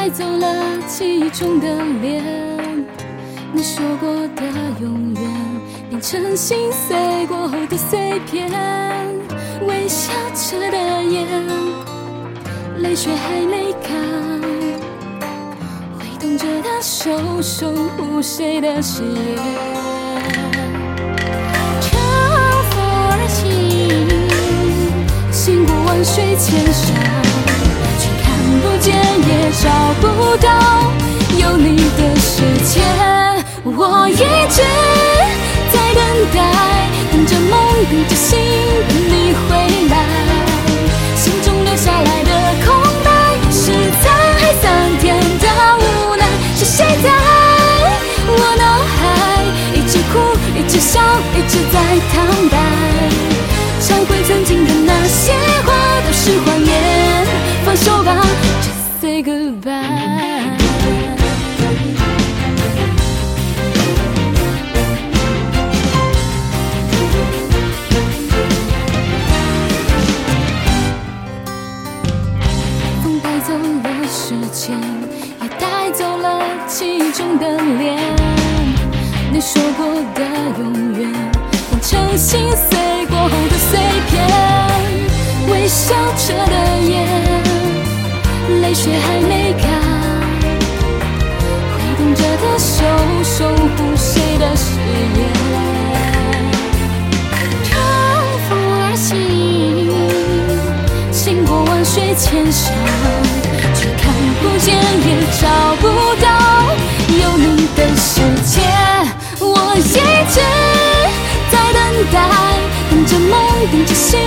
带走了记忆中的脸，你说过的永远变成心碎过后的碎片，微笑着的眼，泪水还没干，挥动着的手守护谁的誓言，乘风而行，行过万水千山。却看不见坦白，忏悔曾经的那些话，都是谎言。放手吧，Just say goodbye。风带走了时间，也带走了记忆中的脸。你说过的永远，成心碎过后的碎片，微笑着的眼。泪水还没干，挥动着的手守护谁的誓言？乘风而行，行过万水千山，着梦，顶着心，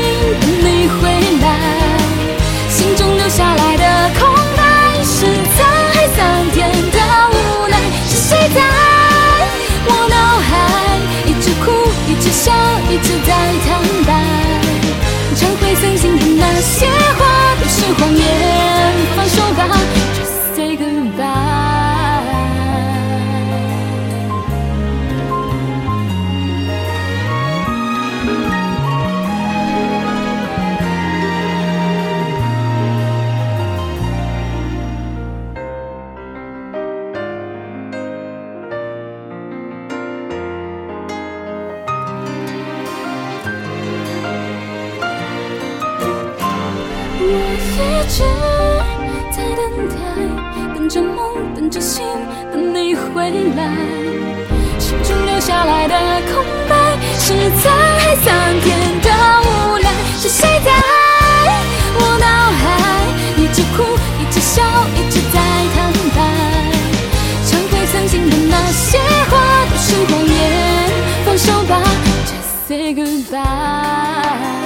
一直在等待，等着梦，等着心，等你回来。心中留下来的空白，是沧海桑田的无奈。是谁在我脑海，一直哭，一直笑，一直在坦白，忏悔曾经的那些话都是谎言。放手吧，Just say goodbye。